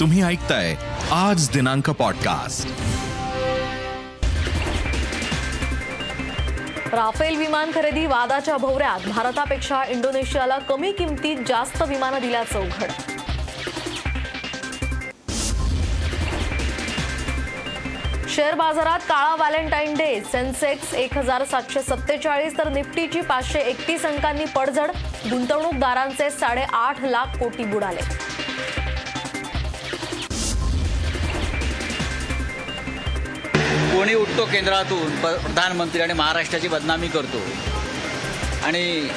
तुम्ही ऐकताय आज दिनांक पॉडकास्ट राफेल विमान खरेदी वादाच्या भोवऱ्यात भारतापेक्षा इंडोनेशियाला कमी किमतीत जास्त विमानं दिल्याचं उघड. शेअर बाजारात काळा व्हॅलेंटाईन डे सेन्सेक्स एक हजार सातशे सत्तेचाळीस तर निफ्टीची पाचशे एकतीस अंकांनी पडझड गुंतवणूकदारांचे साडेआठ लाख कोटी बुडाले. कोणी उठतो केंद्रातून प- प्रधानमंत्री आणि महाराष्ट्राची बदनामी करतो. आणि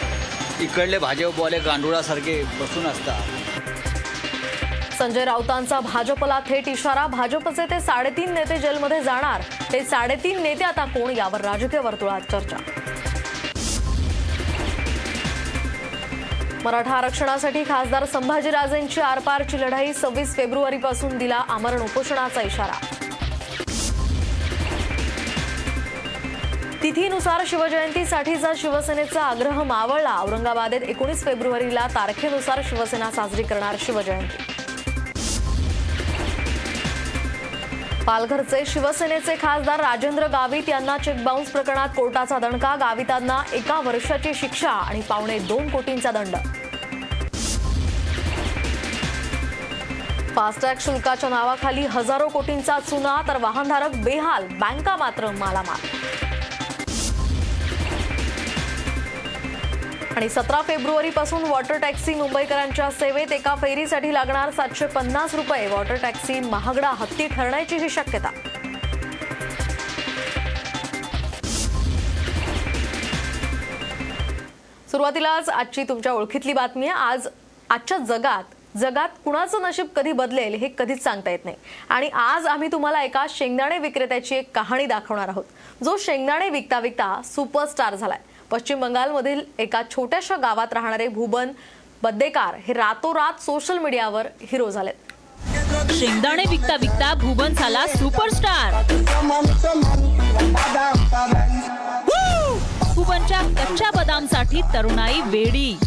इकडले भाजपवाले गांडुळासारखे बसून असतात. संजय राऊतांचा भाजपला थेट इशारा भाजपचे ते साडेतीन नेते जेलमध्ये जाणार. ते साडेतीन नेते आता कोण यावर राजकीय वर्तुळात चर्चा? मराठा आरक्षणासाठी खासदार संभाजीराजेंची आरपारची लढाई सव्वीस फेब्रुवारीपासून दिला आमरण उपोषणाचा इशारा. तिथीनुसार शिवजयंतीसाठीचा शिवसेनेचा आग्रह मावळला. औरंगाबादेत एकोणीस फेब्रुवारीला तारखेनुसार शिवसेना साजरी करणार शिवजयंती. पालघरचे शिवसेनेचे खासदार राजेंद्र गावित यांना चेक बाउन्स प्रकरणात कोर्टाचा दणका. गावितांना एका वर्षाची शिक्षा आणि पावणे दोन कोटींचा दंड. फास्टॅग शुल्काच्या नावाखाली हजारो कोटींचा चुना तर वाहनधारक बेहाल. बँका मात्र मालामाल. आणि सतरा फेब्रुवारी पासून वॉटर टॅक्सी मुंबईकरांच्या सेवेत एका फेरीसाठी लागणार सातशे पन्नास रुपये. वॉटर टॅक्सी महागडा हत्ती ठरण्याची ही शक्यता सुरुवातीलाच आजची तुमच्या ओळखीतली बातमी आहे. आज आजच्या जगात जगात कुणाचं नशीब कधी बदलेल हे कधीच सांगता येत नाही. आणि आज आम्ही तुम्हाला एका शेंगदाणे विक्रेत्याची एक कहाणी दाखवणार आहोत. जो शेंगदाणे विकता विकता सुपरस्टार झालाय. पश्चिम बंगालमधील एका छोट्याशा गावात राहणारे भुबन बद्देकार हे रातोरात सोशल मीडियावर हिरो झालेत. शेंगदाणे विकता विकता भुवन झाला सुपरस्टार भुवनच्या कच्च्या बदामसाठी तरुणाई वेडी.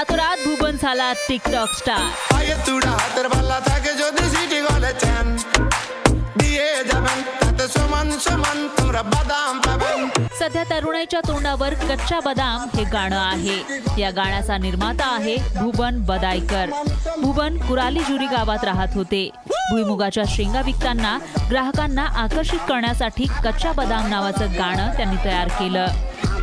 रातोरात भुवन झाला टिकटॉक स्टार सध्या तरुणाईच्या तोंडावर कच्चा बदाम हे गाणं आहे. या गाण्याचा निर्माता आहे भुवन बदायकर. भुवन कुराली जुरी गावात राहत होते. भुईमुगाच्या शेंगा विकताना ग्राहकांना आकर्षित करण्यासाठी कच्चा बदाम नावाचं गाणं त्यांनी तयार केलं.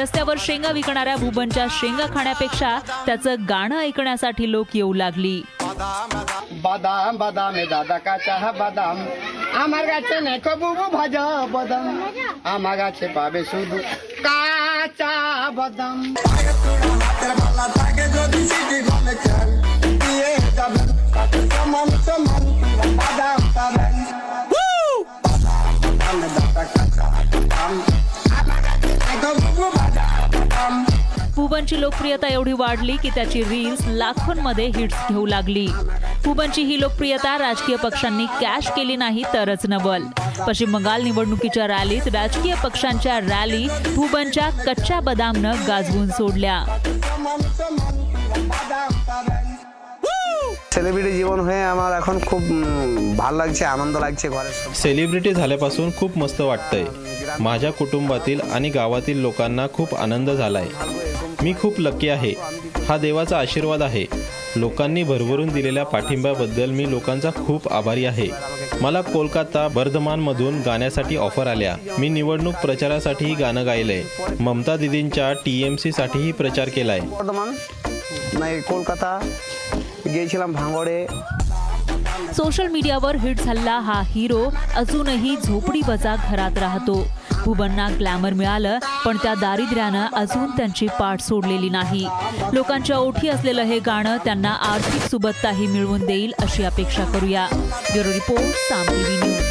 रस्त्यावर शेंगा विकणाऱ्या भुबनच्या शेंगा खाण्यापेक्षा त्याचं गाणं ऐकण्यासाठी लोक येऊ लागली. बदाम बदाम दादा का चहा बदाम. आमागाचे नेको बुबू भाज बदाम. आमा गाचे पाबे काचा बदाम बदाम. भुबनची लोकप्रियता एवढी वाढली की त्याची रील्स लाखोंमध्ये हिट्स घेऊ लागली. भुबनची ही लोकप्रियता राजकीय पक्षांनी कॅश केली नाही तरच नवल. पश्चिम बंगाल निवडणुकीच्या रॅलीत राजकीय पक्षांच्या रॅली भुबनच्या कच्च्या बदामनं गाजवून सोडल्या. সেলিব্রিটি জীবন হয়ে আমার এখন খুব উম, ভালো লাগছে আনন্দ লাগছে ঘরের সব सेलिब्रिटी झाल्यापासून खूप मस्त वाटतंय माझ्या कुटुंबातील आणि गावातील लोकांना खूप आनंद झालाय मी खूप लकी आहे हा देवाचा आशीर्वाद आहे लोकांनी भरभरून दिलेल्या पाठिंब्याबद्दल मी लोकांचा खूप आभारी आहे मला कोलकाता बर्धमानमधून गाण्यासाठी ऑफर आल्या मी निवडणूक प्रचारासाठीही गाणं गायलंय ममता दिदींच्या टी एम सीसाठीही प्रचार केलाय বর্ধমান নাই কলকাতা গিয়েছিলাম ভাঙড়ে सोशल मीडियावर हिट झालेला हा हिरो अजूनही झोपडी बजा घरात राहतो भुबनना ग्लॅमर मिळालं पण त्या दारिद्र्यानं अजून त्यांची पाठ सोडलेली नाही लोकांच्या ओठी असलेलं हे गाणं त्यांना आर्थिक सुबत्ताही मिळवून देईल अशी अपेक्षा करूया bureau report Saam TV news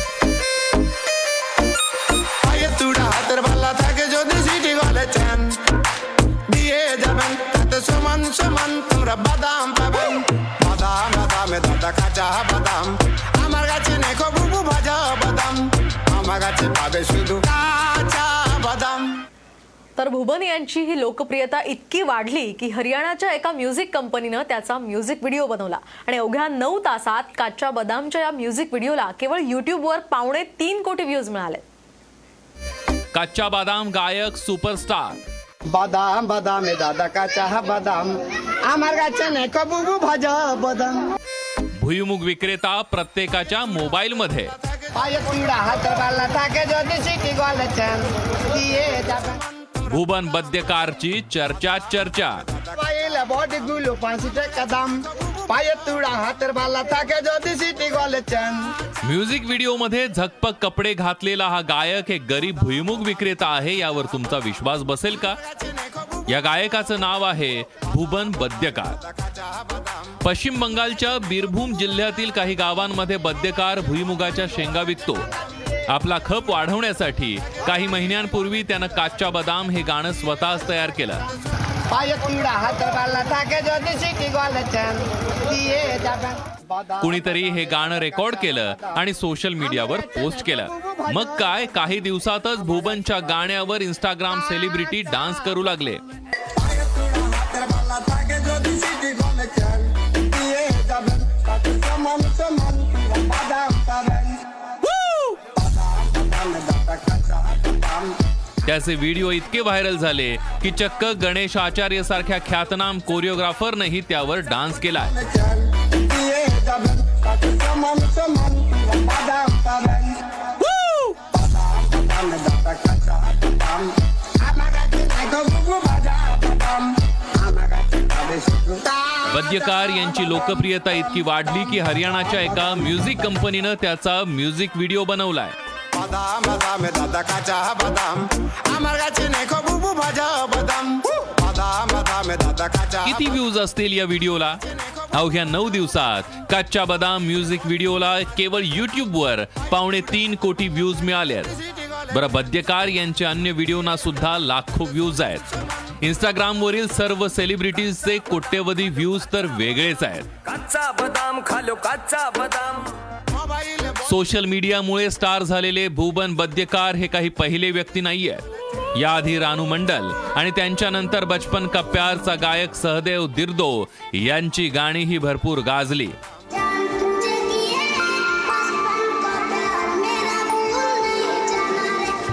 পায়ে তুড়া হাতের বালা থাকে যদি সিটি গলে চান দিয়ে যাবেন তাতে সমান সমান তোমরা বাদাম পাবেন বাদাম বাদামে দাদা কাঁচা বাদাম আমার কাছে নেখো বুবু ভাজা বাদাম আমার কাছে পাবে শুধু কাঁচা বাদাম तर भुबन यांची ही लोकप्रियता इतकी वाढली की हरियाणाच्या एका म्युझिक कंपनीनं त्याचा म्युझिक व्हिडिओ बनवला आणि अवघ्या नऊ तासात काच्या बदामच्या या म्युझिक व्हिडिओला केवळ युट्यूबवर पावणे तीन कोटी व्ह्यूज मिळाले कच्चा बादाम गायक सुपरस्टार বাদাম বাদামে দাদা কাঁচা বাদাম আমার কাছে নেখো বুবু ভাজা বাদাম भुईमुग विक्रेता प्रत्येकाच्या मोबाईलमध्ये. भुवन बद्यकारची चर्चा चर्चा. म्युझिक व्हिडिओमध्ये झकपक कपडे घातलेला हा गायक एक गरीब भुईमुग विक्रेता आहे यावर तुमचा विश्वास बसेल का? या गायकाचं नाव आहे भुवन बद्यकार. पश्चिम बंगालच्या बीरभूम जिल्ह्यातील काही गावांमध्ये बद्यकार भुईमुगाच्या शेंगा विकतो. आपला खप वाढवण्यासाठी काही महिन्यांपूर्वी त्यानं काच्चा बदाम हे गाणं स्वतःच तयार केलं. कुणीतरी हे गाणं रेकॉर्ड केलं आणि सोशल मीडियावर पोस्ट केलं. मग काय? काही दिवसातच भुवनच्या गाण्यावर इंस्टाग्राम सेलिब्रिटी डान्स करू लागले. त्याचे व्हिडिओ इतके व्हायरल झाले की चक्क गणेश आचार्य सारख्या ख्यातनाम कोरिओग्राफरनेही त्यावर डान्स केला वद्यकार यांची लोकप्रियता इतकी वाढली की हरियाणाच्या एका म्युझिक कंपनीनं त्याचा म्युझिक व्हिडिओ बनवलाय. বাদাম বাদামে দাদা কাঁচা বাদাম আমার কাছে নেখো বুবু ভাজা বাদাম বাদাম বাদামে দাদা কাঁচা किती व्ह्यूज असतील या व्हिडिओला अवघ्या नऊ दिवसात कच्चा बदाम म्युझिक व्हिडिओला केवळ युट्यूबवर पावणे तीन कोटी व्ह्यूज मिळाले बरं बद्यकार यांचे अन्य व्हिडिओना सुद्धा लाखो व्ह्यूज आहेत इंस्टाग्रामवरील सर्व सेलिब्रिटीजचे कोट्यवधी व्ह्यूज तर वेगळेच आहेत कच्चा बदाम खालो कच्चा बदाम মোবাইল सोशल मीडियामुळे स्टार झालेले भुवन बद्यकार हे काही पहिले व्यक्ती नाहीये. याआधी रानू मंडल आणि त्यांच्यानंतर बचपन का प्यारचा गायक सहदेव दिर्दो यांची गाणीही भरपूर गाजली.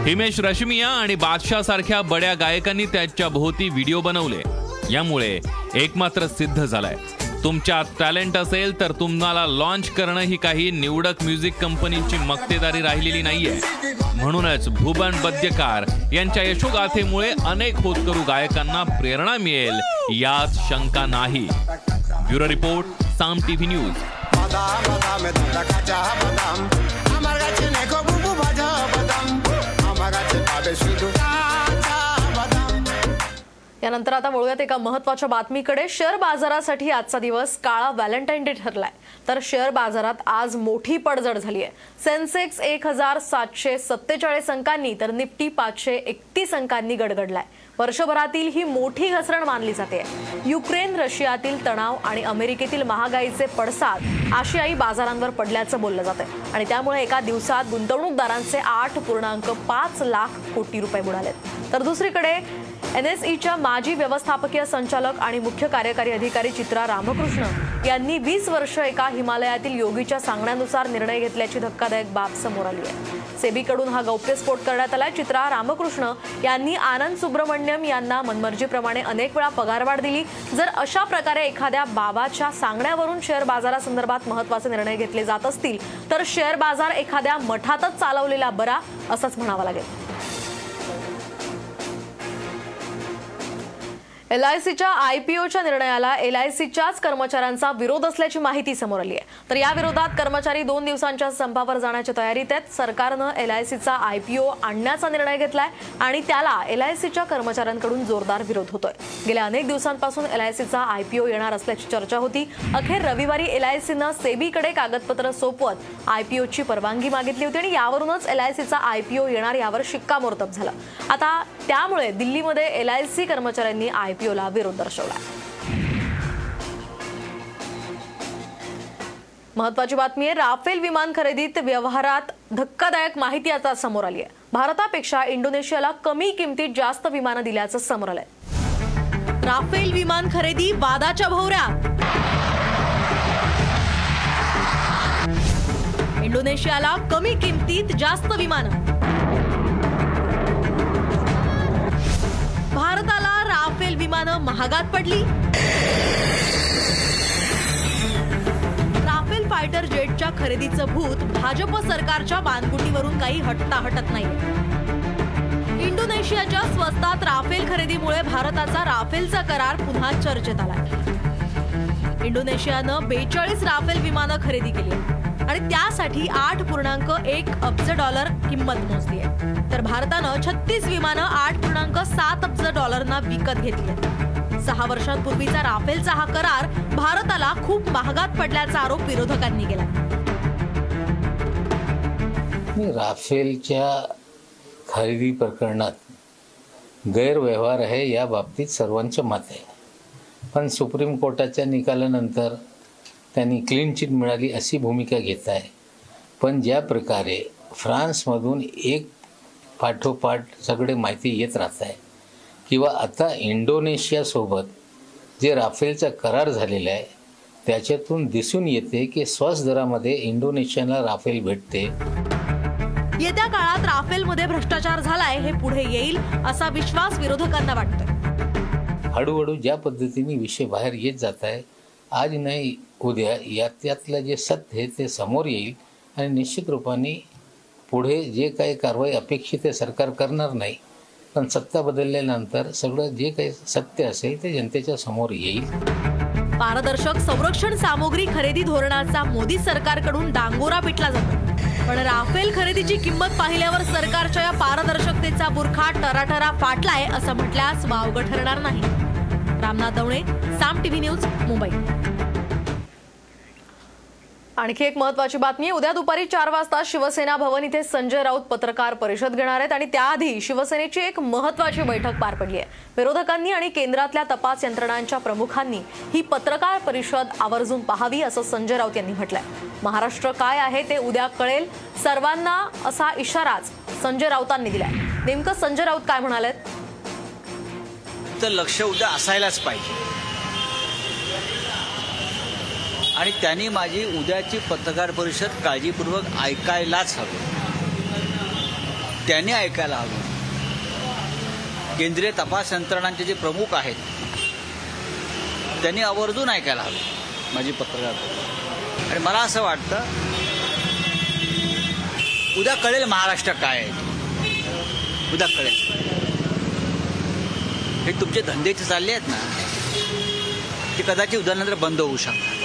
हिमेश रश्मिया आणि बादशाह सारख्या बड्या गायकांनी त्याच्या भोवती व्हिडिओ बनवले. यामुळे एक मात्र सिद्ध झालाय. तुमच्यात टॅलेंट असेल तर तुम्हाला लॉन्च करणं ही काही निवडक म्युझिक कंपनीची मक्तेदारी राहिलेली नाहीये. म्हणूनच भुवन बद्यकार यांच्या यशोगाथेमुळे अनेक होतकरू गायकांना प्रेरणा मिळेल यात शंका नाही. Bureau report Saam TV news. यानंतर आता वळूयात एका महत्त्वाच्या बातमीकडे. शेअर बाजारासाठी आजचा दिवस काळा व्हॅलेंटाईन डे ठरलाय. तर शेअर बाजारात आज मोठी पडझड झाली आहे. सेन्सेक्स एक हजार सातशे सत्तेचाळीस अंकांनी तर निफ्टी पाचशे एकतीस अंकांनी गडगडलाय. वर्षभरातील ही मोठी घसरण मानली जाते. युक्रेन रशियातील तणाव आणि अमेरिकेतील महागाईचे पडसाद आशियाई बाजारांवर पडल्याचं बोललं जातं आणि त्यामुळे एका दिवसात गुंतवणूकदारांचे आठ पूर्णांक पाच लाख कोटी रुपये बुडालेत. तर दुसरीकडे एनएसईच्या माजी व्यवस्थापकीय संचालक आणि मुख्य कार्यकारी अधिकारी चित्रा रामकृष्ण यांनी वीस वर्ष एका हिमालयातील योगीच्या सांगण्यानुसार निर्णय घेतल्याची धक्कादायक बाब समोर आली आहे. सेबीकडून हा गौप्यस्फोट करण्यात आला चित्रा रामकृष्ण यांनी आनंद सुब्रमण्यम यांना मनमर्जीप्रमाणे अनेक वेळा पगारवाढ दिली. जर अशा प्रकारे एखाद्या बाबाच्या सांगण्यावरून शेअर बाजारासंदर्भात महत्त्वाचे निर्णय घेतले जात असतील तर शेअर बाजार एखाद्या मठातच चालवलेला बरा असंच म्हणावं लागेल. एलआयसीच्या आयपीओच्या निर्णयाला एल आय सीच्याच कर्मचाऱ्यांचा विरोध असल्याची माहिती समोर आली आहे. तर या विरोधात कर्मचारी दोन दिवसांच्या संपावर जाण्याच्या तयारीत आहेत. सरकारनं एल आय सीचा आणण्याचा निर्णय घेतलाय आणि त्याला एल आय सीच्या कर्मचाऱ्यांकडून जोरदार विरोध होतोय. गेल्या अनेक दिवसांपासून एल आय सीचा येणार असल्याची चर्चा होती. अखेर रविवारी एल आय सीनं सेबीकडे कागदपत्र सोपवत आय पी ओची परवानगी मागितली होती आणि यावरूनच एल आय सीचा येणार यावर शिक्कामोर्तब झालं. आता त्यामुळे दिल्लीमध्ये एल आय सी कर्मचाऱ्यांनी आय पी विरोध दर्शवला महत्वाची बातमी आहे राफेल विमान खरेदीत व्यवहारात धक्कादायक माहिती आता समोर आली आहे. भारतापेक्षा इंडोनेशियाला कमी किमतीत जास्त विमानं दिल्याचं समोर आलंय. राफेल विमान खरेदी वादाच्या भोवऱ्यात इंडोनेशियाला कमी किमतीत जास्त विमानं. राफेल विमानं महागात पडली? राफेल फायटर जेटच्या खरेदीचं भूत भाजप सरकारच्या बानगुटीवरून काही हटता हटत नाही. इंडोनेशियाच्या स्वस्तात राफेल खरेदीमुळे भारताचा राफेलचा करार पुन्हा चर्चेत आला इंडोनेशियानं बेचाळीस राफेल विमानं खरेदी केली. आणि त्यासाठी आठ पूर्णांक एक अब्ज डॉलर किंमत मोजली आहे. तर भारतानं छत्तीस विमानं आठ पूर्णांक सात अब्ज डॉलरना विकत घेतली आहेत. सहा वर्षांपूर्वीचा राफेलचा हा करार भारताला खूप महागात पडल्याचा आरोप विरोधकांनी केला. मी राफेलच्या खरेदी प्रकरणात गैरव्यवहार आहे या बाबतीत सर्वांचं मत आहे. पण सुप्रीम कोर्टाच्या निकालानंतर त्यांनी क्लीन चिट मिळाली अशी भूमिका घेत आहे. पण ज्या प्रकारे फ्रान्समधून एक पाठोपाठ सगळे माहिती येत राहत आहे किंवा आता इंडोनेशियासोबत जे राफेलचा करार झालेला आहे त्याच्यातून दिसून येते की स्वस्त दरामध्ये इंडोनेशियाला राफेल भेटते. येत्या काळात राफेलमध्ये भ्रष्टाचार झालाय हे पुढे येईल असा विश्वास विरोधकांना वाटतोय. हळूहळू ज्या पद्धतीने विषय बाहेर येत जात आहे आज नाही उद्या या त्यातलं जे सत्य आहे ते समोर येईल आणि निश्चित रूपाने पुढे जे काही कारवाई अपेक्षित आहे सरकार करणार नाही पण सत्ता बदलल्यानंतर सगळं जे काही सत्य असेल ते जनतेच्या समोर येईल. पारदर्शक संरक्षण सामग्री खरेदी धोरणाचा मोदी सरकारकडून डांगोरा पिटला जातो. पण राफेल खरेदीची किंमत पाहिल्यावर सरकारच्या या पारदर्शकतेचा बुरखा टराटरा फाटलाय असं म्हटल्यास वावगं ठरणार नाही. Ramnath Davane Saam TV news Mumbai. आणखी एक महत्वाची बातमी. उद्या दुपारी चार वाजता शिवसेना भवन इथे संजय राऊत पत्रकार परिषद घेणार आहेत आणि त्याआधी शिवसेनेची एक महत्वाची बैठक पार पडली आहे. विरोधकांनी आणि केंद्रातल्या तपास यंत्रणांच्या प्रमुखांनी ही पत्रकार परिषद आवर्जून पाहावी असं संजय राऊत यांनी म्हटलंय. महाराष्ट्र काय आहे ते उद्या कळेल. सर्वांना असा इशाराच संजय राऊतांनी दिलाय. नेमकं संजय राऊत काय म्हणाले तर लक्ष उद्या असायलाच पाहिजे. आणि त्यांनी माझी उद्याची पत्रकार परिषद काळजीपूर्वक ऐकायलाच हवी. त्यांनी ऐकायला हवं. केंद्रीय तपास यंत्रणांचे जे प्रमुख आहेत त्यांनी आवर्जून ऐकायला हवं माझी पत्रकार आणि मला असं वाटतं उद्या कळेल महाराष्ट्र काय आहे. उद्या कळेल. हे तुमचे धंदेचे चालले आहेत ना ते कदाचित उद्यानंतर बंद होऊ शकतात.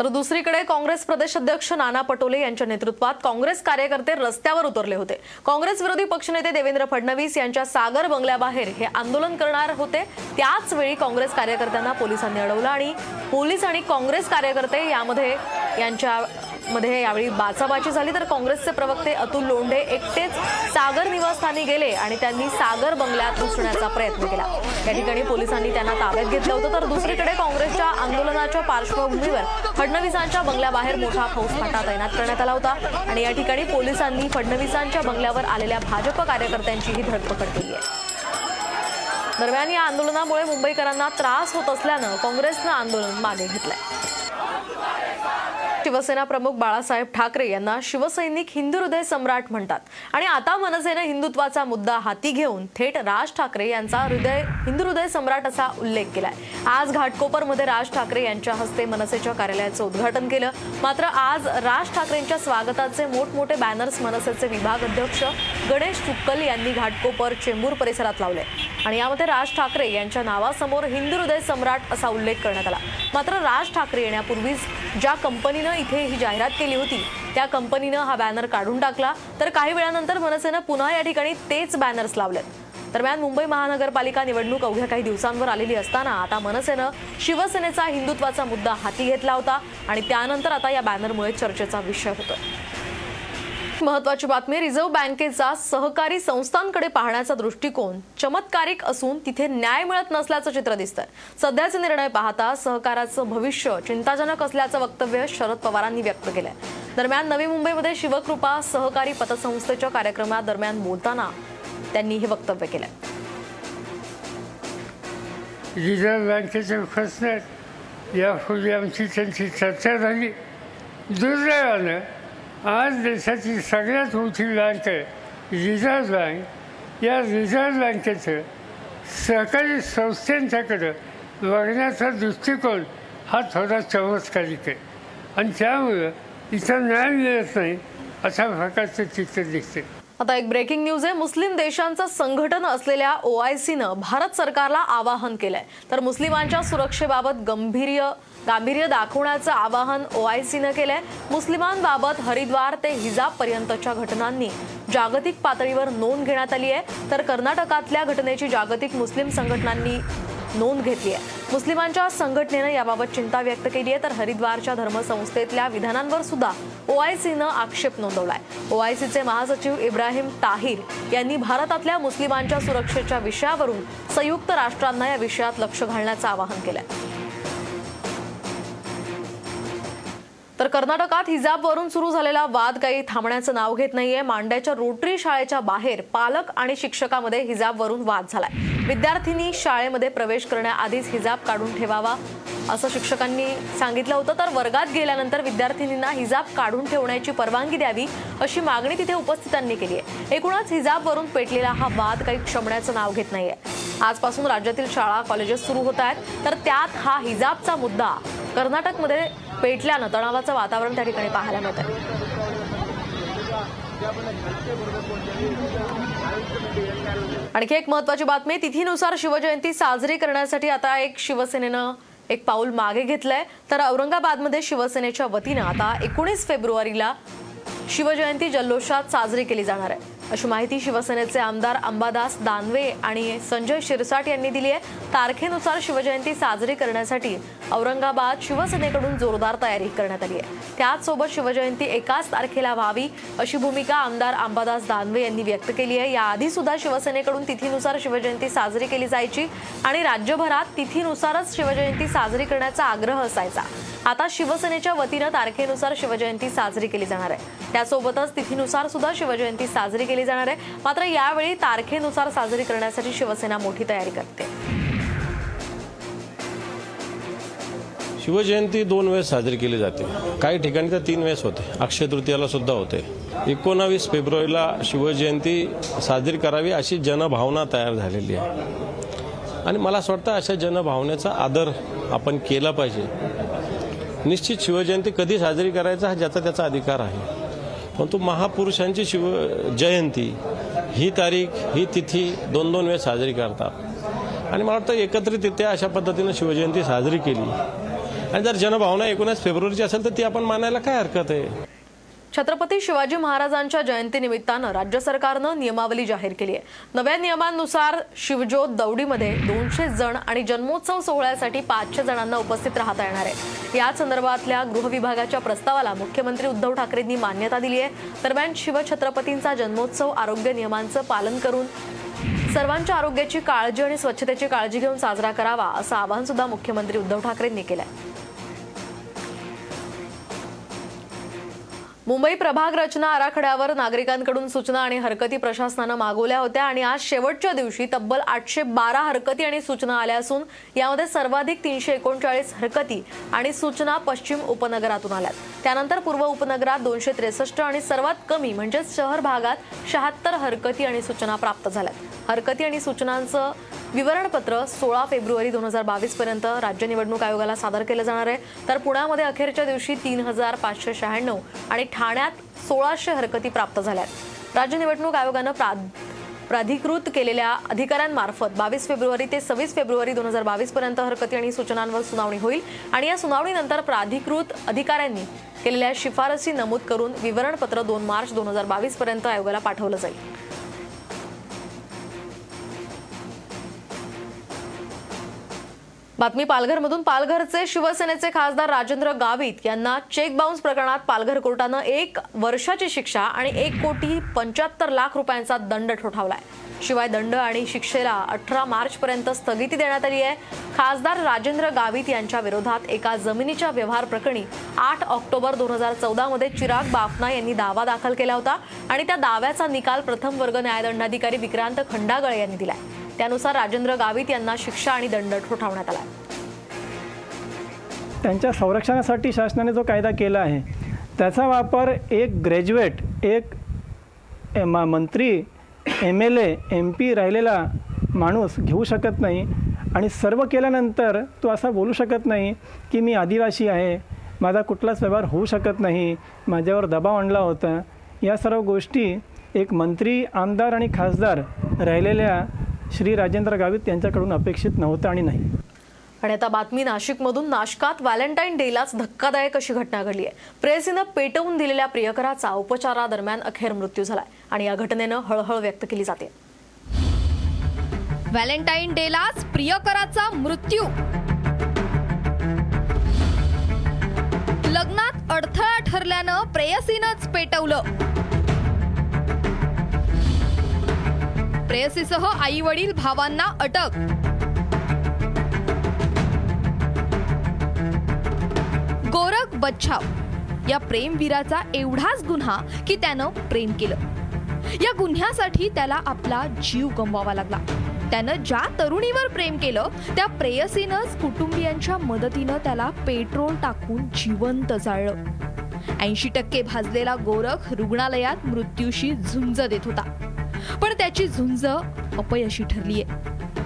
तर दुसरीकडे काँग्रेस प्रदेश अध्यक्ष नाना पटोले यांच्या नेतृत्वात काँग्रेस कार्यकर्ते रस्त्यावर उतरले होते. काँग्रेस विरोधी पक्षनेते देवेंद्र फडणवीस यांच्या सागर बंगल्याबाहेर हे आंदोलन करणार होते. त्याच वेळी काँग्रेस कार्यकर्त्यांना पोलिसांनी अडवलं आणि पोलीस आणि काँग्रेस कार्यकर्ते यामध्ये यांच्या मध्ये यावेळी बाचाबाची झाली. तर काँग्रेसचे प्रवक्ते अतुल लोंढे एकटेच सागर निवासस्थानी गेले आणि त्यांनी सागर बंगल्यात घुसण्याचा प्रयत्न केला. या ठिकाणी पोलिसांनी त्यांना ताब्यात घेतलं होतं. तर दुसरीकडे काँग्रेसच्या आंदोलनाच्या पार्श्वभूमीवर फडणवीसांच्या बंगल्याबाहेर मोठा फौजफाटा तैनात करण्यात आला होता. आणि या ठिकाणी पोलिसांनी फडणवीसांच्या बंगल्यावर आलेल्या भाजप कार्यकर्त्यांचीही धरपकड केली आहे. दरम्यान या आंदोलनामुळे मुंबईकरांना त्रास होत असल्यानं काँग्रेसनं आंदोलन मागे घेतलंय. शिवसेना प्रमुख बाळासाहेब ठाकरे यांना शिवसैनिक हिंदू हृदय सम्राट म्हणतात. आणि आता मनसेनं हिंदुत्वाचा मुद्दा हाती घेऊन थेट राज ठाकरे यांचा हृदय हिंदू हृदय सम्राट असा उल्लेख केलाय. आज घाटकोपरमध्ये राज ठाकरे यांच्या हस्ते मनसेच्या कार्यालयाचं उद्घाटन केलं. मात्र आज राज ठाकरेंच्या स्वागताचे मोठमोठे बॅनर्स मनसेचे विभाग अध्यक्ष गणेश चुक्कल यांनी घाटकोपर चेंबूर परिसरात लावले. आणि यामध्ये राज ठाकरे यांच्या नावासमोर हिंदू हृदय सम्राट असा उल्लेख करण्यात आला. मात्र राज ठाकरे येण्यापूर्वीच ज्या कंपनीनं इथे ही जाहिरात केली होती. त्या कंपनीनं हा बॅनर काढून टाकला. तर काही वेळानंतर मनसेनं पुन्हा या ठिकाणी तेच बॅनर्स लावलेत. दरम्यान मुंबई महानगरपालिका निवडणूक अवघ्या काही दिवसांवर आलेली असताना आता मनसेनं शिवसेनेचा हिंदुत्वाचा मुद्दा हाती घेतला होता आणि त्यानंतर आता या बॅनरमुळे चर्चेचा विषय होतोय. महत्वाची बातमी रिझर्व्ह बँकेचा सहकारी संस्थांकडे पाहण्याचा दृष्टिकोन चमत्कारिक असून तिथे न्याय मिळत नसल्याचं चित्र दिसतंय. सध्याचे निर्णय पाहता सहकाराचं भविष्य चिंताजनक असल्याचं वक्तव्य शरद पवारांनी व्यक्त केलंय. दरम्यान नवी मुंबईमध्ये शिवकृपा सहकारी पतसंस्थेच्या कार्यक्रमादरम्यान बोलताना त्यांनी हे वक्तव्य केलंय. रिझर्व्ह बँकेचे फसण्यात यापूर्वी आमची त्यांची चर्चा झाली. दुर्दैवानं आज देशाची सगळ्यात मोठी बँक आहे रिझर्व्ह बँक या रिझर्व्ह बँकेचं सहकारी संस्थांच्याकडं बघण्याचा दृष्टिकोन हा थोडा चमत्कारिक आहे. आणि त्यामुळं इथं न्याय मिळत नाही अशा प्रकारचं चित्र दिसते. आता एक ब्रेकिंग न्यूज आहे. मुस्लिम देशांचं संघटन असलेल्या ओआयसीनं भारत सरकारला आवाहन केलंय. तर मुस्लिमांच्या सुरक्षेबाबत गंभीर्य गांभीर्य दाखवण्याचं आवाहन ओआयसीनं केलंय. मुस्लिमांबाबत हरिद्वार ते हिजाब पर्यंतच्या घटनांनी जागतिक पातळीवर नोंद घेण्यात आली आहे. तर कर्नाटकातल्या घटनेची जागतिक मुस्लिम संघटनांनी नोंद घेतली आहे. मुस्लिमांच्या संघटनेनं याबाबत चिंता व्यक्त केली आहे. तर हरिद्वारच्या धर्मसंस्थेतल्या विधानांवर सुद्धा ओआयसीनं आक्षेप नोंदवलाय. ओआयसीचे महासचिव इब्राहिम ताहिर यांनी भारतातल्या मुस्लिमांच्या सुरक्षेच्या विषयावरून संयुक्त राष्ट्रांना या विषयात लक्ष घालण्याचं आवाहन केलंय. तर कर्नाटकात हिजाबवरून सुरू झालेला वाद काही थांबण्याचं नाव घेत नाहीये. मांड्याच्या रोटरी शाळेच्या बाहेर पालक आणि शिक्षकामध्ये हिजाबवरून वाद झालाय. विद्यार्थिनी शाळेमध्ये प्रवेश करण्याआधीच हिजाब काढून ठेवावा असं शिक्षकांनी सांगितलं होतं. तर वर्गात गेल्यानंतर विद्यार्थिनींना हिजाब काढून ठेवण्याची परवानगी द्यावी अशी मागणी तिथे उपस्थितांनी केली आहे. एकूणच हिजाबवरून पेटलेला हा वाद काही क्षमण्याचं नाव घेत नाहीये. आजपासून राज्यातील शाळा कॉलेजेस सुरू होत आहेत. तर त्यात हा हिजाबचा मुद्दा कर्नाटकमध्ये पेटल्यानं तणावाचं वातावरण त्या ठिकाणी पाहायला मिळत आहे आणखी एक महत्वाची बातमी तिथीनुसार शिवजयंती साजरी करण्यासाठी आता एक शिवसेनेनं एक पाऊल मागे घेतलंय. तर औरंगाबादमध्ये शिवसेनेच्या वतीनं आता एकोणीस फेब्रुवारीला शिवजयंती जल्लोषात साजरी केली जाणार आहे. अशी माहिती शिवसेनेचे आमदार अंबादास दानवे आणि संजय शिरसाट यांनी दिली आहे. तारखेनुसार शिवजयंती साजरी करण्यासाठी औरंगाबाद शिवसेनेकडून जोरदार तयारी करण्यात आली आहे. त्याचसोबत शिवजयंती एकाच तारखेला व्हावी अशी भूमिका आमदार अंबादास दानवे यांनी व्यक्त केली आहे. याआधी सुद्धा शिवसेनेकडून तिथीनुसार शिवजयंती साजरी केली जायची आणि राज्यभरात तिथीनुसारच शिवजयंती साजरी करण्याचा आग्रह असायचा. आता शिवसेनेच्या वतीनं तारखेनुसार शिवजयंती साजरी केली जाणार आहे. त्यासोबतच तिथीनुसार सुद्धा शिवजयंती साजरी केली जाणार आहे. मात्र यावेळी तारखेनुसार साजरी करण्यासाठी शिवसेना मोठी तयारी करते. शिवजयंती दोन वेळेस साजरी केली जाते. काही ठिकाणी तर तीन वेळेस होते. अक्षय तृतीयाला सुद्धा होते. एकोणावीस फेब्रुवारीला शिवजयंती साजरी करावी अशी जनभावना तयार झालेली आहे. आणि मला असं वाटतं अशा जनभावनेचा आदर आपण केला पाहिजे. निश्चित शिवजयंती कधी साजरी करायचा हा ज्याचा त्याचा अधिकार आहे. परंतु महापुरुषांची शिव जयंती ही तारीख ही तिथी दोन दोन वेळेस साजरी करतात. आणि मला वाटतं एकत्रितरित्या अशा पद्धतीनं शिवजयंती साजरी केली. आणि जर जनभावना एकोणीस फेब्रुवारीची असेल तर ती आपण मानायला काय हरकत आहे? छत्रपती शिवाजी महाराजांच्या जयंतीनिमित्तानं राज्य सरकारनं नियमावली जाहीर केली आहे. नव्या नियमांनुसार शिवज्योत दौडीमध्ये दोनशे जण आणि जन्मोत्सव सोहळ्यासाठी पाचशे जणांना उपस्थित राहता येणार आहे. या संदर्भातल्या गृह विभागाच्या प्रस्तावाला मुख्यमंत्री उद्धव ठाकरेंनी मान्यता दिली आहे. दरम्यान शिवछत्रपतींचा जन्मोत्सव आरोग्य नियमांचं पालन करून सर्वांच्या आरोग्याची काळजी आणि स्वच्छतेची काळजी घेऊन साजरा करावा असं आवाहन सुद्धा मुख्यमंत्री उद्धव ठाकरेंनी केलं आहे मुंबई प्रभाग रचना आराखड्यावर नागरिकांकडून सूचना आणि हरकती प्रशासनानं मागवल्या होत्या आणि आज शेवटच्या दिवशी तब्बल आठशे बारा हरकती आणि सूचना आल्या असून यामध्ये सर्वाधिक तीनशे एकोणचाळीस हरकती आणि सूचना पश्चिम उपनगरातून आल्यात. त्यानंतर पूर्व उपनगरात दोनशे त्रेसष्ट आणि सर्वात कमी म्हणजेच शहर भागात शहात्तर हरकती आणि सूचना प्राप्त झाल्यात. हरकती आणि सूचनांचं विवरणपत्र सोळा फेब्रुवारी दोन हजार बावीस पर्यंत राज्य निवडणूक आयोगाला सादर केलं जाणार आहे. तर पुण्यामध्ये अखेरच्या दिवशी तीन हजार पाचशे शहाण्णव आणि ठाण्यात सोळाशे हरकती प्राप्त झाल्यात राज्य निवडणूक आयोगानं प्रा प्राधिकृत केलेल्या अधिकाऱ्यांमार्फत बावीस फेब्रुवारी ते सव्वीस फेब्रुवारी दोन हजार बावीस पर्यंत हरकती आणि सूचनांवर सुनावणी होईल. आणि या सुनावणीनंतर प्राधिकृत अधिकाऱ्यांनी केलेल्या शिफारसी नमूद करून विवरणपत्र दोन मार्च दोन हजार बावीस पर्यंत आयोगाला पाठवलं जाईल. बातमी पालघरमधून. पालघरचे शिवसेनेचे खासदार राजेंद्र गावित यांना चेक बाउन्स प्रकरणात पालघर कोर्टानं एक वर्षाची शिक्षा आणि एक कोटी पंच्याहत्तर लाख रुपयांचा दंड ठोठावलाय. शिवाय दंड आणि शिक्षेला अठरा मार्च पर्यंत स्थगिती देण्यात आली आहे. खासदार राजेंद्र गावित यांच्या विरोधात एका जमिनीच्या व्यवहार प्रकरणी आठ ऑक्टोबर दोन हजार चौदा मध्ये चिराग बाफना यांनी दावा दाखल केला होता आणि त्या दाव्याचा निकाल प्रथम वर्ग न्यायदंडाधिकारी विक्रांत खंडागळे यांनी दिलाय. त्यानुसार राजेंद्र गावित यांना शिक्षा आणि दंड ठोठावण्यात आला त्यांच्या संरक्षणासाठी शासनाने जो कायदा केला आहे त्याचा वापर एक ग्रॅज्युएट एक ए- मंत्री M L A M P राहिलेला माणूस घेऊ शकत नाही आणि सर्व केल्यानंतर तो असा बोलू शकत नाही की मी आदिवासी आहे माझा कुठलाच व्यवहार होऊ शकत नाही माझ्यावर दबाव आणला होता. या सर्व गोष्टी एक मंत्री आमदार आणि खासदार राहिलेल्या श्री राजेंद्र गावित यांच्याकडून अपेक्षित नव्हतं आणि नाही. आणि आता बातमी नाशिकमधून. नाशकात व्हॅलेंटाईन डेलाच धक्कादायक अशी घटना घडली आहे. प्रेयसीनं पेटवून दिलेल्या प्रियकराचा उपचारादरम्यान अखेर मृत्यू झालाय आणि या घटनेनं हळहळ व्यक्त केली जाते. व्हॅलेंटाईन डेलाच प्रियकराचा मृत्यू. लग्नात अडथळा ठरल्यानं प्रेयसीनंच पेटवलं. प्रेयसीसह आई वडील भावांना अटक. गोरख बच्छाव. या प्रेमवीराचा एवढाच गुन्हा की त्यानं प्रेम केलं. या गुन्ह्यासाठी त्याला आपला जीव गमवावा लागला. त्यानं ज्या तरुणीवर प्रेम केलं त्या प्रेयसीनंच कुटुंबियांच्या मदतीनं त्याला पेट्रोल टाकून जिवंत जाळलं. ऐंशी टक्के भाजलेला गोरख रुग्णालयात मृत्यूशी झुंज देत होता. पण त्याची झुंज अपयशी आहे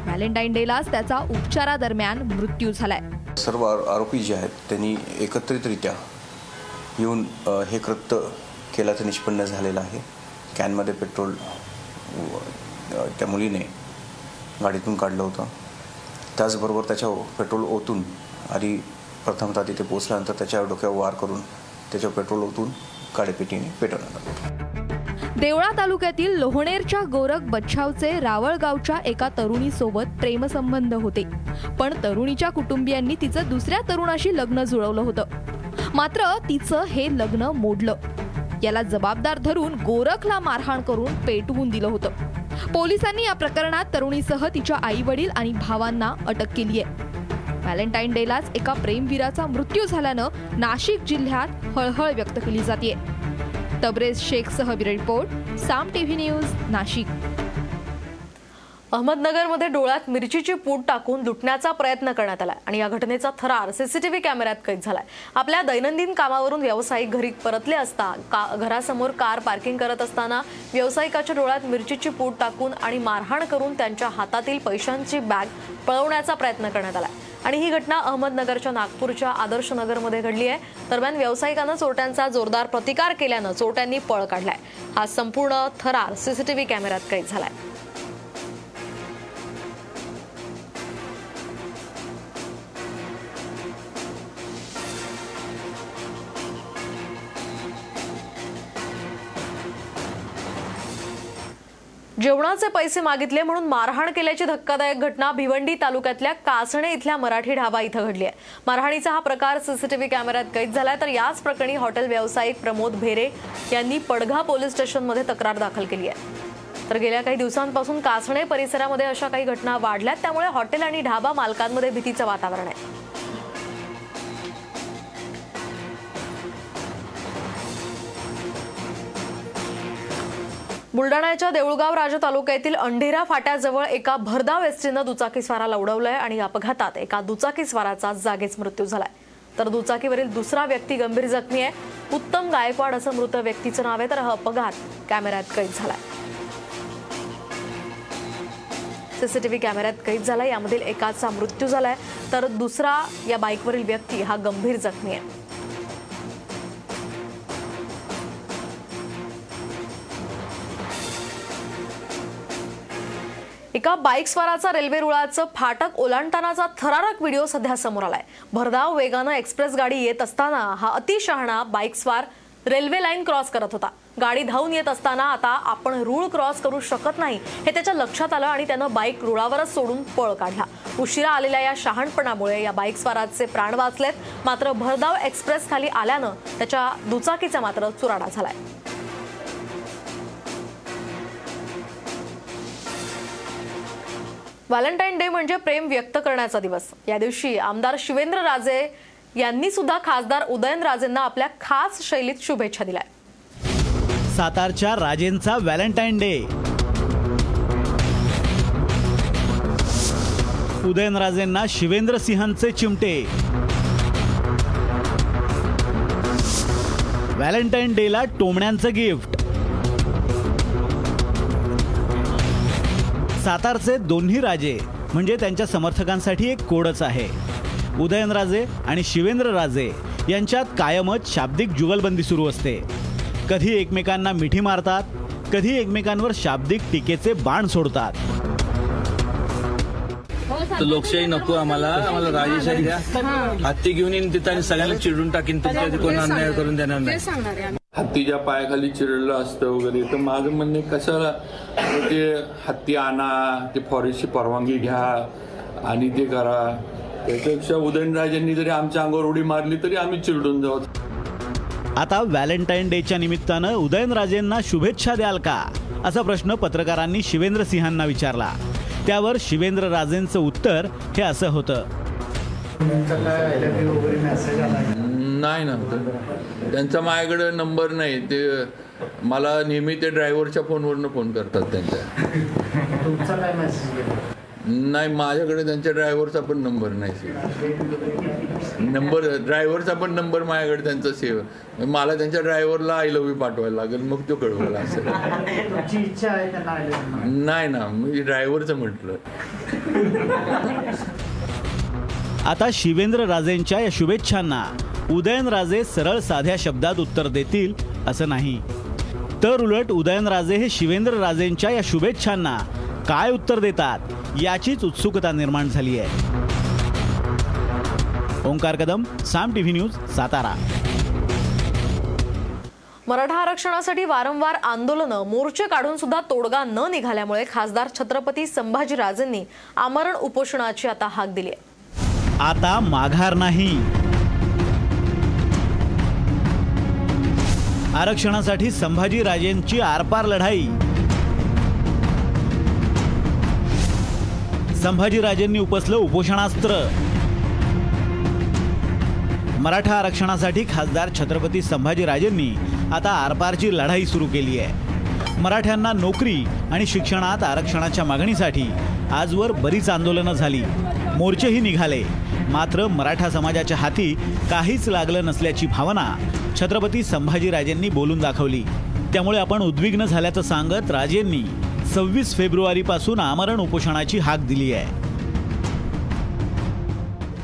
व्हॅलेंटाईन डेलाच त्याचा उपचारादरम्यान मृत्यू झालाय. सर्व आरोपी जे आहेत त्यांनी एकत्रितरित्या येऊन हे कृत्य केल्याचं निष्पन्न झालेलं आहे. कॅनमध्ये पेट्रोल त्या मुलीने गाडीतून काढलं होतं. त्याचबरोबर त्याच्या पेट्रोल ओतून आधी प्रथमतः तिथे पोचल्यानंतर त्याच्या डोक्यावर वार करून त्याच्यावर पेट्रोल ओतून काडेपेटीने पेटवण्यात आलं. देवळा तालुक्यातील लोहणेरच्या गोरख बच्छावचे रावळगावच्या एका तरुणीसोबत प्रेमसंबंध होते. पण तरुणीच्या कुटुंबियांनी तिचं दुसऱ्या तरुणाशी लग्न जुळवलं होतं. मात्र तिचं हे लग्न मोडलं. याला जबाबदार धरून गोरखला मारहाण करून पेटवून दिलं होतं. पोलिसांनी या प्रकरणात तरुणीसह तिच्या आई वडील आणि भावांना अटक केली आहे व्हॅलेंटाईन डेलाच एका प्रेमवीराचा मृत्यू झाल्यानं नाशिक जिल्ह्यात हळहळ व्यक्त केली जाते Tabrez शेखसह report Saam TV news Nashik. अहमदनगरमध्ये डोळ्यात मिरचीची पूड टाकून लुटण्याचा प्रयत्न करण्यात आला आणि या घटनेचा थरार सीसीटीव्ही कॅमेऱ्यात कैद झालाय. आपल्या दैनंदिन कामावरून व्यावसायिक घरी परतले असता का घरासमोर कार पार्किंग करत असताना व्यावसायिकाच्या डोळ्यात मिरचीची पूड टाकून आणि मारहाण करून त्यांच्या हातातील पैशांची बॅग पळवण्याचा प्रयत्न करण्यात आला आणि ही घटना अहमदनगरच्या नागपूरच्या आदर्श नगरमध्ये घडली आहे. दरम्यान व्यावसायिकानं चोरट्यांचा जोरदार प्रतिकार केल्यानं चोरट्यांनी पळ काढलाय. हा संपूर्ण थरार सीसीटीव्ही कॅमेऱ्यात कैद झालाय. जेवणाचे पैसे मागितले म्हणून मारहाण केल्याची धक्कादायक घटना भिवंडी तालुक्यातल्या कासणे इथल्या मराठी ढाबा इथं घडली आहे. मारहाणीचा हा प्रकार सीसीटीव्ही कॅमेऱ्यात कैद झालाय तर याच प्रकरणी हॉटेल व्यावसायिक प्रमोद भेरे यांनी पडघा पोलीस स्टेशनमध्ये तक्रार दाखल केली आहे. तर गेल्या काही दिवसांपासून कासणे परिसरामध्ये अशा काही घटना वाढल्यात त्यामुळे हॉटेल आणि ढाबा मालकांमध्ये भीतीचं वातावरण आहे. बुलडाण्याच्या देऊळगाव राजा तालुक्यातील अंढेरा फाट्याजवळ एका भरधाव एसटीनं दुचाकीस्वाराला उडवलंय आणि या अपघातात एका दुचाकीस्वाराचा जागीच मृत्यू झालाय. तर दुचाकीवरील दुसरा व्यक्ती गंभीर जखमी आहे. उत्तम गायकवाड असं मृत व्यक्तीचं नाव आहे. तर हा अपघात कॅमेऱ्यात कैद झालाय. सीसीटीव्ही कॅमेऱ्यात कैद झालाय. यामधील एकाचा मृत्यू झालाय. तर दुसरा या बाईकवरील व्यक्ती हा गंभीर जखमी आहे. एका बाईक स्वाराचा रेल्वे रुळाचं फाटक ओलांडतानाचा थरारक व्हिडिओ सध्या समोर आलाय. भरधाव वेगानं एक्सप्रेस गाडी येत असताना हा अतिशहाणा बाईक स्वार रेल्वे लाईन क्रॉस करत होता. गाडी धावून येत असताना आता आपण रूळ क्रॉस करू शकत नाही हे त्याच्या लक्षात आलं आणि त्यानं बाईक रुळावरच सोडून पळ काढला. उशिरा आलेल्या या शहाणपणामुळे या बाईक स्वाराचे प्राण वाचलेत मात्र भरधाव एक्सप्रेस खाली आल्यानं त्याच्या दुचाकीचा मात्र चुराडा झालाय. व्हॅलेंटाईन डे म्हणजे प्रेम व्यक्त करण्याचा दिवस. या दिवशी आमदार शिवेंद्र राजे यांनी सुद्धा खासदार उदयनराजेंना आपल्या खास शैलीत शुभेच्छा दिल्या. सातारच्या राजेंचा व्हॅलेंटाईन डे. उदयनराजेंना शिवेंद्र सिंहांचे चिमटे. व्हॅलेंटाईन डेला टोमण्यांचं गिफ्ट. सातारचे दोन्ही राजे म्हणजे त्यांच्या समर्थकांसाठी एक कोडच आहे. उदयनराजे आणि शिवेंद्र राजे यांच्यात कायमच शाब्दिक जुगलबंदी सुरू असते. कधी एकमेकांना मिठी मारतात कधी एकमेकांवर शाब्दिक टीकेचे बाण सोडतात. तर लोकशाही नको आम्हाला आम्हाला राजेशाही द्या. हत्ती घेऊन येईन तिथं आणि सगळ्यांना चिडून टाकीन तुमच्या कोण अन्याय करून देणार नाही. हत्तीच्या पायाखाली चिरडलं असतं वगैरे. तर माझं म्हणणे कशाला ते हत्ती आणा ते फॉरेस्टची परवानगी घ्या आणि ते करा. त्याच्यापेक्षा उदयनराजांनी जरी आमच्या अंगावर उडी मारली तरी आम्ही चिरडून जाऊ. आता व्हॅलेंटाईन डेच्या निमित्तानं उदयनराजेंना शुभेच्छा द्याल का? असा प्रश्न पत्रकारांनी शिवेंद्र सिंहांना विचारला. त्यावर शिवेंद्र राजेंचं उत्तर हे असं होतं. नाही ना. त्यांचा माझ्याकडे नंबर नाही. ते मला नेहमी ते ड्रायव्हरच्या फोनवरनं फोन करतात त्यांच्या. नाही माझ्याकडे त्यांच्या ड्रायव्हरचा पण नंबर नाही सेव नंबर ड्रायव्हरचा पण नंबर माझ्याकडे त्यांचा सेव मला त्यांच्या ड्रायव्हरला आय लव्ह यू पाठवायला लागेल मग तो कळवला असेल तुमची इच्छा आहे त्यांना नाही ना मी ड्रायव्हरचं म्हटलं. आता शिवेंद्र राजेंच्या या शुभेच्छांना. उदयनराजे सरळ साध्या शब्दात उत्तर देतील असं नाही. तर उलट उदयनराजे हे शिवेंद्र राजेंच्या या शुभेच्छांना काय उत्तर देतात याचीच उत्सुकता निर्माण झाली आहे. Omkar Kadam Saam TV news Satara. Maratha आरक्षणासाठी वारंवार आंदोलनं मोर्चे काढून सुद्धा तोडगा न निघाल्यामुळे खासदार छत्रपती संभाजीराजेंनी आमरण उपोषणाची आता हाक दिली आहे. आता माघार नाही. आरक्षणासाठी संभाजीराजेंची आरपार लढाई. संभाजीराजेंनी उपसलं उपोषणास्त्र. मराठा आरक्षणासाठी खासदार छत्रपती संभाजीराजेंनी आता आरपारची लढाई सुरू केली आहे. मराठ्यांना नोकरी आणि शिक्षणात आरक्षणाच्या मागणीसाठी आजवर बरीच आंदोलनं झाली. मोर्चेही निघाले. मात्र मराठा समाजाच्या हाती काहीच लागलं नसल्याची भावना छत्रपती संभाजीराजेंनी बोलून दाखवली. त्यामुळे आपण उद्विग्न झाल्याचं सांगत राजेंनी सव्वीस फेब्रुवारीपासून आमरण उपोषणाची हाक दिली आहे.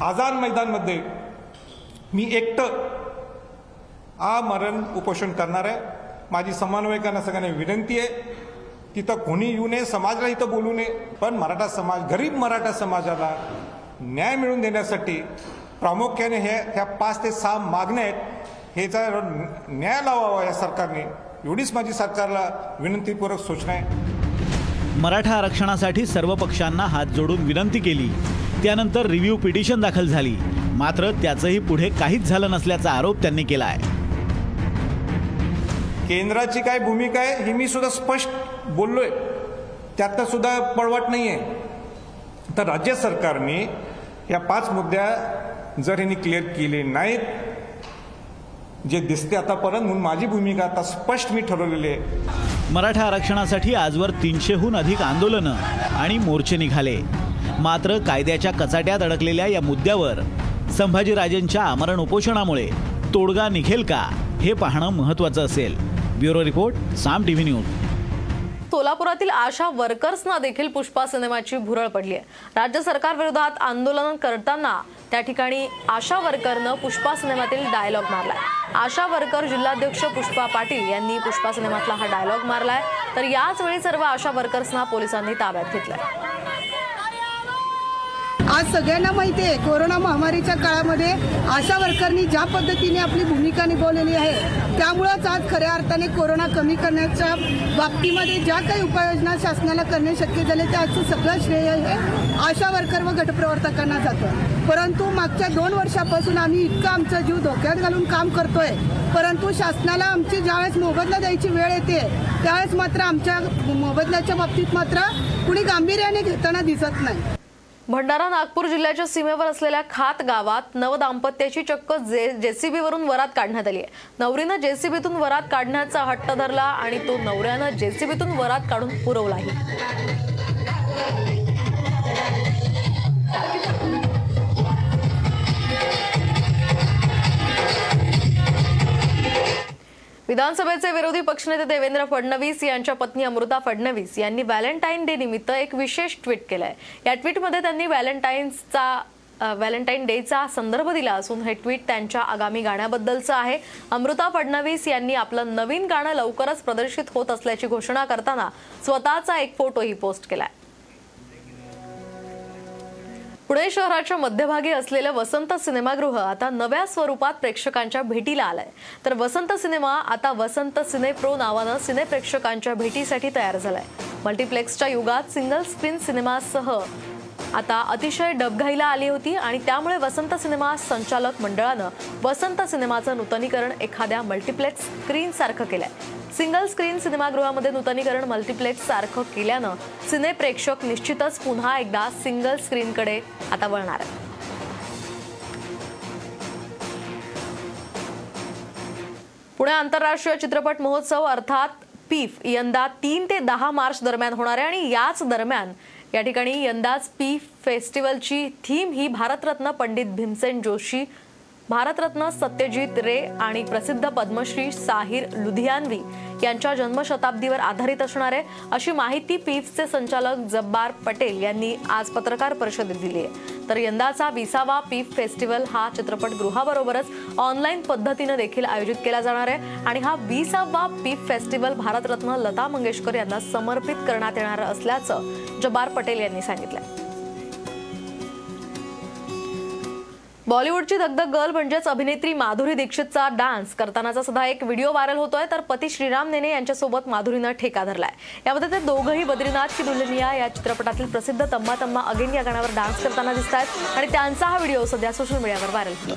आझाद मैदानमध्ये मी एकटं आमरण उपोषण करणार आहे. माझी समन्वयकांना सगळ्यांना विनंती आहे. तिथं कोणी येऊ नये समाजाला इथं बोलू नये पण मराठा समाज गरीब मराठा समाजाला न्याय मिळवून देण्यासाठी प्रामुख्याने हे ह्या पाच ते सहा मागण्या आहेत. हे जर न्याय लावावा या सरकारने एवढीच माझी सरकारला विनंतीपूर्वक सूचना आहे. मराठा आरक्षणासाठी सर्व पक्षांना हात जोडून विनंती केली. त्यानंतर रिव्ह्यू पिटिशन दाखल झाली. मात्र त्याचंही पुढे काहीच झालं नसल्याचा आरोप त्यांनी केला आहे केंद्राची काय भूमिका आहे ही मी सुद्धा स्पष्ट बोललोय. त्यातनं सुद्धा पळवाट नाही आहे तर राज्य सरकारने या पाच मुद्द्या जर यांनी क्लिअर केले नाहीत जे दिसते आतापर्यंत म्हणून माझी भूमिका आता स्पष्ट मी ठरवलेली आहे. मराठा आरक्षणासाठी आजवर तीनशेहून अधिक आंदोलनं आणि मोर्चे निघाले. मात्र कायद्याच्या कचाट्यात अडकलेल्या या मुद्द्यावर संभाजीराजेंच्या आमरण उपोषणामुळे तोडगा निघेल का हे पाहणं महत्त्वाचं असेल. Bureau report Saam TV news. सोलापुरातील आशा वर्कर्सना देखील पुष्पा सिनेमाची भुरळ पडली आहे राज्य सरकार विरोधात आंदोलन करताना त्या ठिकाणी आशा वर्करनं पुष्पा सिनेमातील डायलॉग मारलाय. आशा वर्कर जिल्हाध्यक्ष पुष्पा पाटील यांनी पुष्पा सिनेमातला हा डायलॉग मारलाय. तर याच वेळी सर्व आशा वर्कर्सना पोलिसांनी ताब्यात घेतलाय. आज सगळ्यांना माहिती आहे कोरोना महामारीच्या काळामध्ये आशा वर्करनी ज्या पद्धतीने आपली भूमिका निभावलेली आहे त्यामुळंच आज खऱ्या अर्थाने कोरोना कमी करण्याच्या बाबतीमध्ये ज्या काही उपाययोजना शासनाला करणे शक्य झाले त्याचं सगळं श्रेय हे आशा वर्कर व गटप्रवर्तकांना जातं. परंतु मागच्या दोन वर्षापासून आम्ही इतकं आमचा जीव धोक्यात घालून काम करतोय. परंतु शासनाला आमची ज्यावेळेस मोबदला द्यायची वेळ येते त्यावेळेस मात्र आमच्या मोबदल्याच्या बाबतीत मात्र कुणी गांभीर्याने घेताना दिसत नाही. भंडारा नागपूर जिल्ह्याच्या सीमेवर असलेल्या खात गावात नवदाम्पत्याची चक्क जे जेसीबीवरून वरात काढण्यात आली आहे. नवरीनं जेसीबीतून वरात काढण्याचा हट्ट धरला आणि तो नवऱ्यानं जेसीबीतून वरात काढून पुरवलाही. विधानसभेचे विरोधी पक्षनेते देवेंद्र फडणवीस यांच्या पत्नी अमृता फडणवीस यांनी व्हॅलेंटाईन डे निमित्त एक विशेष ट्विट केलंय. या ट्विटमध्ये त्यांनी व्हॅलेंटाईन्सचा व्हॅलेंटाईन डेचा संदर्भ दिला असून हे ट्विट त्यांच्या आगामी गाण्याबद्दलचं आहे. अमृता फडणवीस यांनी आपलं नवीन गाणं लवकरच प्रदर्शित होत असल्याची घोषणा करताना स्वतःचा एक फोटोही पोस्ट केलाय. पुणे शहराच्या मध्यभागी असलेलं वसंत सिनेमागृह आता नव्या स्वरूपात प्रेक्षकांच्या भेटीला आलंय. तर वसंत सिनेमा आता वसंत सिने प्रो नावानं सिने प्रेक्षकांच्या भेटीसाठी तयार झालाय. मल्टिप्लेक्सच्या युगात सिंगल स्क्रीन सिनेमासह आता अतिशय डबघाईला आली होती आणि त्यामुळे वसंत सिनेमा संचालक मंडळानं वसंत सिनेमाचं नूतनीकरण एखाद्या मल्टिप्लेक्स स्क्रीन सारखं केलंय. सिंगल स्क्रीन सिनेमागृहामध्ये नूतनीकरण मल्टिप्लेक्स सारखं केल्यानं सिने प्रेक्षक निश्चितच पुन्हा एकदा सिंगल स्क्रीनकडे आता वळणार आहे पुणे आंतरराष्ट्रीय चित्रपट महोत्सव अर्थात पीफ यंदा तीन ते दहा मार्च दरम्यान होणार आहे आणि याच दरम्यान या ठिकाणी यंदाच पी फेस्टिवलची थीम ही भारतरत्न पंडित भीमसेन जोशी भारतरत्न सत्यजित रे आणि प्रसिद्ध पद्मश्री साहिर लुधियानवी यांच्या जन्मशताब्दीवर आधारित असणार आहे अशी माहिती पीफचे संचालक जब्बार पटेल यांनी आज पत्रकार परिषदेत दिली आहे. तर यंदाचा विसावा पीफ फेस्टिवल हा चित्रपटगृहाबरोबरच ऑनलाईन पद्धतीनं देखील आयोजित केला जाणार आहे आणि हा विसावा पीफ फेस्टिवल भारतरत्न लता मंगेशकर यांना समर्पित करण्यात येणार असल्याचं जब्बार पटेल यांनी सांगितलंय. बॉलिवूडची दगदग गर्ल म्हणजेच अभिनेत्री माधुरी दीक्षितचा डान्स करतानाचा सुद्धा एक व्हिडिओ व्हायरल होतोय तर पती श्रीराम नेने यांच्यासोबत माधुरीनं ठेका धरलाय. यामध्ये ते दोघंही बद्रीनाथ की दुल्हनिया या चित्रपटातील प्रसिद्ध तम्मा तम्मा अगेन या गाण्यावर डान्स करताना दिसत आहेत आणि त्यांचा हा व्हिडिओ सध्या सोशल मीडियावर व्हायरल होतो